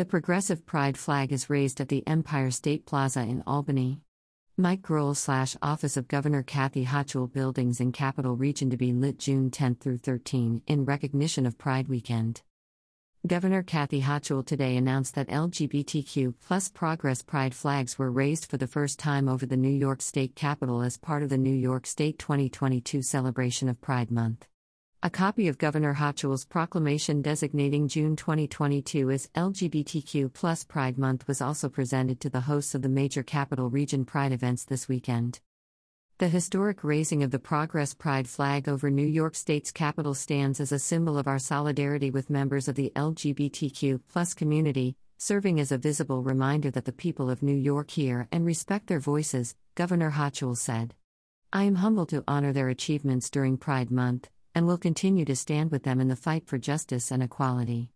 The Progressive Pride flag is raised at the Empire State Plaza in Albany. Mike Groll slash Office of Governor Kathy Hochul buildings in Capital Region to be lit June 10 through 13 in recognition of Pride Weekend. Governor Kathy Hochul today announced that LGBTQ plus Progress Pride flags were raised for the first time over the New York State Capitol as part of the New York State 2022 celebration of Pride Month. A copy of Governor Hochul's proclamation designating June 2022 as LGBTQ Pride Month was also presented to the hosts of the major Capital Region Pride events this weekend. The historic raising of the Progress Pride flag over New York State's Capitol stands as a symbol of our solidarity with members of the LGBTQ community, serving as a visible reminder that the people of New York hear and respect their voices, Governor Hochul said. I am humbled to honor their achievements during Pride Month, and will continue to stand with them in the fight for justice and equality.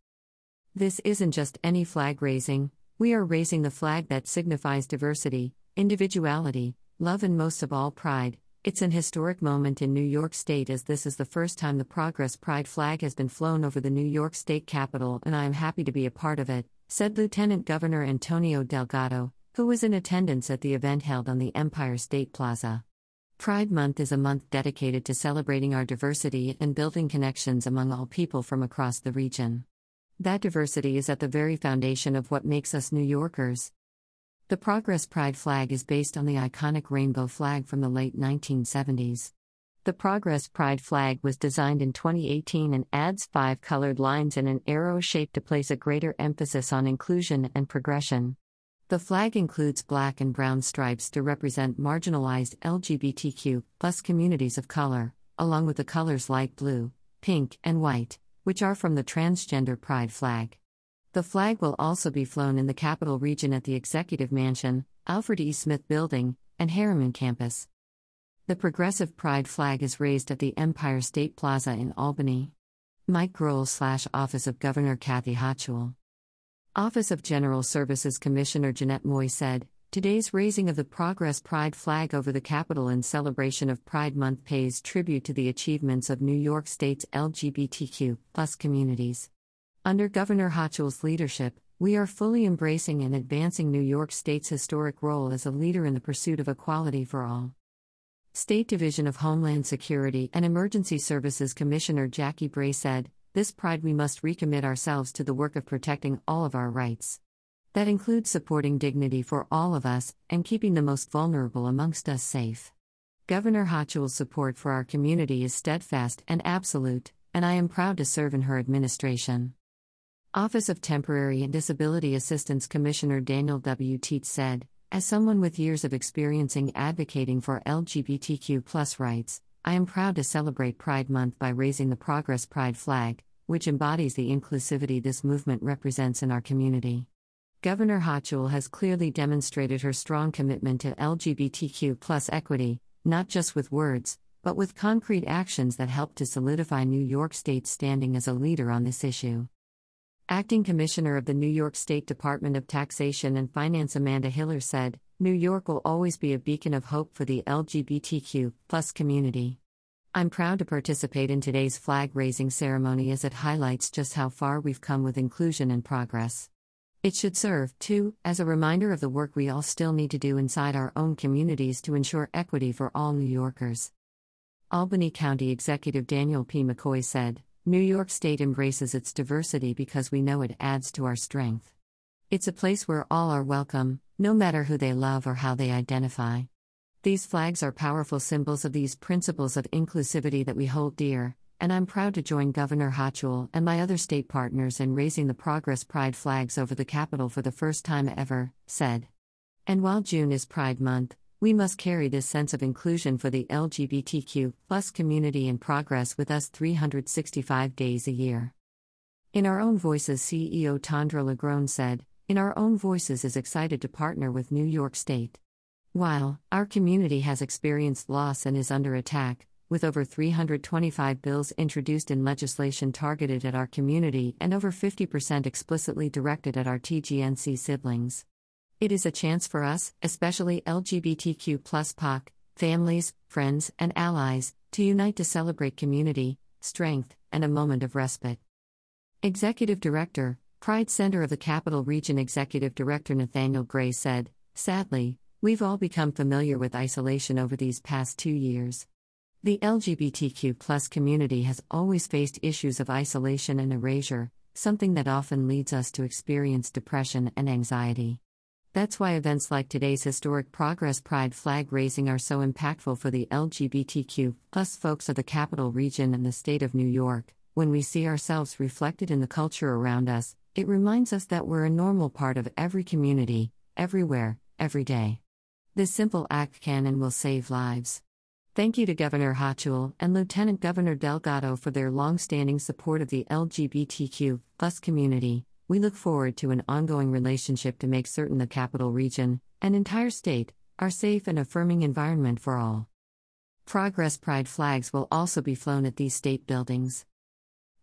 This isn't just any flag raising, we are raising the flag that signifies diversity, individuality, love, and most of all, pride. It's an historic moment in New York State as this is the first time the Progress Pride flag has been flown over the New York State Capitol, and I am happy to be a part of it, said Lieutenant Governor Antonio Delgado, who was in attendance at the event held on the Empire State Plaza. Pride Month is a month dedicated to celebrating our diversity and building connections among all people from across the region. That diversity is at the very foundation of what makes us New Yorkers. The Progress Pride flag is based on the iconic rainbow flag from the late 1970s. The Progress Pride flag was designed in 2018 and adds five colored lines and an arrow shape to place a greater emphasis on inclusion and progression. The flag includes black and brown stripes to represent marginalized LGBTQ plus communities of color, along with the colors light blue, pink, and white, which are from the Transgender Pride flag. The flag will also be flown in the capital region at the Executive Mansion, Alfred E. Smith Building, and Harriman Campus. The Progressive Pride flag is raised at the Empire State Plaza in Albany. Mike Groll slash Office of Governor Kathy Hochul. Office of General Services Commissioner Jeanette Moy said, Today's raising of the Progress Pride flag over the Capitol in celebration of Pride Month pays tribute to the achievements of New York State's LGBTQ plus communities. Under Governor Hochul's leadership, we are fully embracing and advancing New York State's historic role as a leader in the pursuit of equality for all. State Division of Homeland Security and Emergency Services Commissioner Jackie Bray said, This pride we must recommit ourselves to the work of protecting all of our rights. That includes supporting dignity for all of us and keeping the most vulnerable amongst us safe. Governor Hochul's support for our community is steadfast and absolute, and I am proud to serve in her administration. Office of Temporary and Disability Assistance Commissioner Daniel W. Tietz said, As someone with years of experiencing advocating for LGBTQ rights, I am proud to celebrate Pride Month by raising the Progress Pride flag, which embodies the inclusivity this movement represents in our community. Governor Hochul has clearly demonstrated her strong commitment to LGBTQ equity, not just with words, but with concrete actions that help to solidify New York State's standing as a leader on this issue. Acting Commissioner of the New York State Department of Taxation and Finance Amanda Hiller said, New York will always be a beacon of hope for the LGBTQ plus community. I'm proud to participate in today's flag raising ceremony as it highlights just how far we've come with inclusion and progress. It should serve, too, as a reminder of the work we all still need to do inside our own communities to ensure equity for all New Yorkers. Albany County Executive Daniel P. McCoy said, New York State embraces its diversity because we know it adds to our strength. It's a place where all are welcome, no matter who they love or how they identify. These flags are powerful symbols of these principles of inclusivity that we hold dear, and I'm proud to join Governor Hochul and my other state partners in raising the Progress Pride flags over the Capitol for the first time ever, said. And while June is Pride Month, we must carry this sense of inclusion for the LGBTQ plus community in progress with us 365 days a year. In Our Own Voices, CEO Tandra LaGrone said, In Our Own Voices is excited to partner with New York State. While our community has experienced loss and is under attack, with over 325 bills introduced in legislation targeted at our community and over 50% explicitly directed at our TGNC siblings. It is a chance for us, especially LGBTQ POC, families, friends, and allies, to unite to celebrate community, strength, and a moment of respite. Executive Director, Pride Center of the Capital Region Executive Director Nathaniel Gray said, Sadly, we've all become familiar with isolation over these past two years. The LGBTQ community has always faced issues of isolation and erasure, something that often leads us to experience depression and anxiety. That's why events like today's historic Progress Pride flag raising are so impactful for the LGBTQ folks of the capital region and the state of New York. When we see ourselves reflected in the culture around us, it reminds us that we're a normal part of every community, everywhere, every day. This simple act can and will save lives. Thank you to Governor Hochul and Lieutenant Governor Delgado for their long-standing support of the LGBTQ plus community. We look forward to an ongoing relationship to make certain the capital region and entire state are safe and affirming environment for all. Progress Pride flags will also be flown at these state buildings.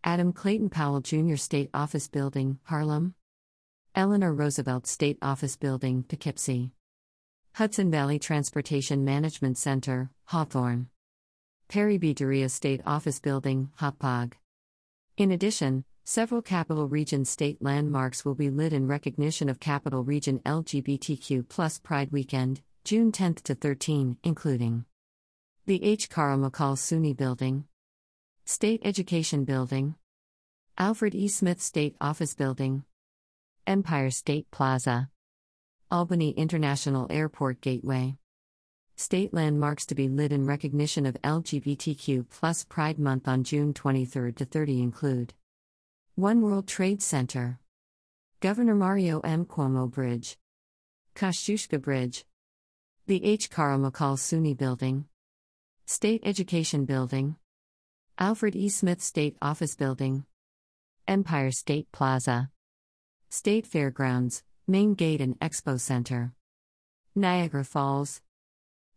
Adam Clayton Powell Jr. State Office Building, Harlem. Eleanor Roosevelt State Office Building, Poughkeepsie. Hudson Valley Transportation Management Center, Hawthorne. Perry B. Duryea State Office Building, Hauppauge. In addition, several Capital Region state landmarks will be lit in recognition of Capital Region LGBTQ Pride Weekend, June 10 to 13, including the H. Carl McCall SUNY Building, State Education Building, Alfred E. Smith State Office Building, Empire State Plaza. Albany International Airport Gateway. State landmarks to be lit in recognition of LGBTQ plus Pride Month on June 23 to 30 include One World Trade Center, Governor Mario M. Cuomo Bridge, Kosciuszko Bridge, the H. Carl McCall SUNY Building, State Education Building, Alfred E. Smith State Office Building, Empire State Plaza, State Fairgrounds, Main Gate and Expo Center. Niagara Falls.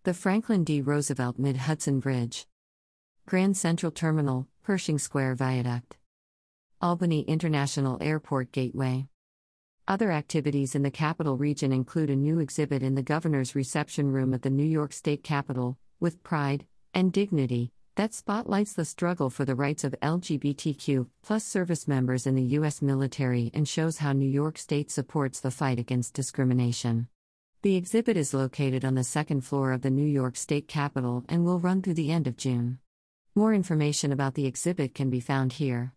The Franklin D. Roosevelt Mid Hudson Bridge. Grand Central Terminal, Pershing Square Viaduct. Albany International Airport Gateway. Other activities in the capital region include a new exhibit in the governor's reception room at the New York State Capitol, with pride and dignity, that spotlights the struggle for the rights of LGBTQ plus service members in the U.S. military and shows how New York State supports the fight against discrimination. The exhibit is located on the second floor of the New York State Capitol and will run through the end of June. More information about the exhibit can be found here.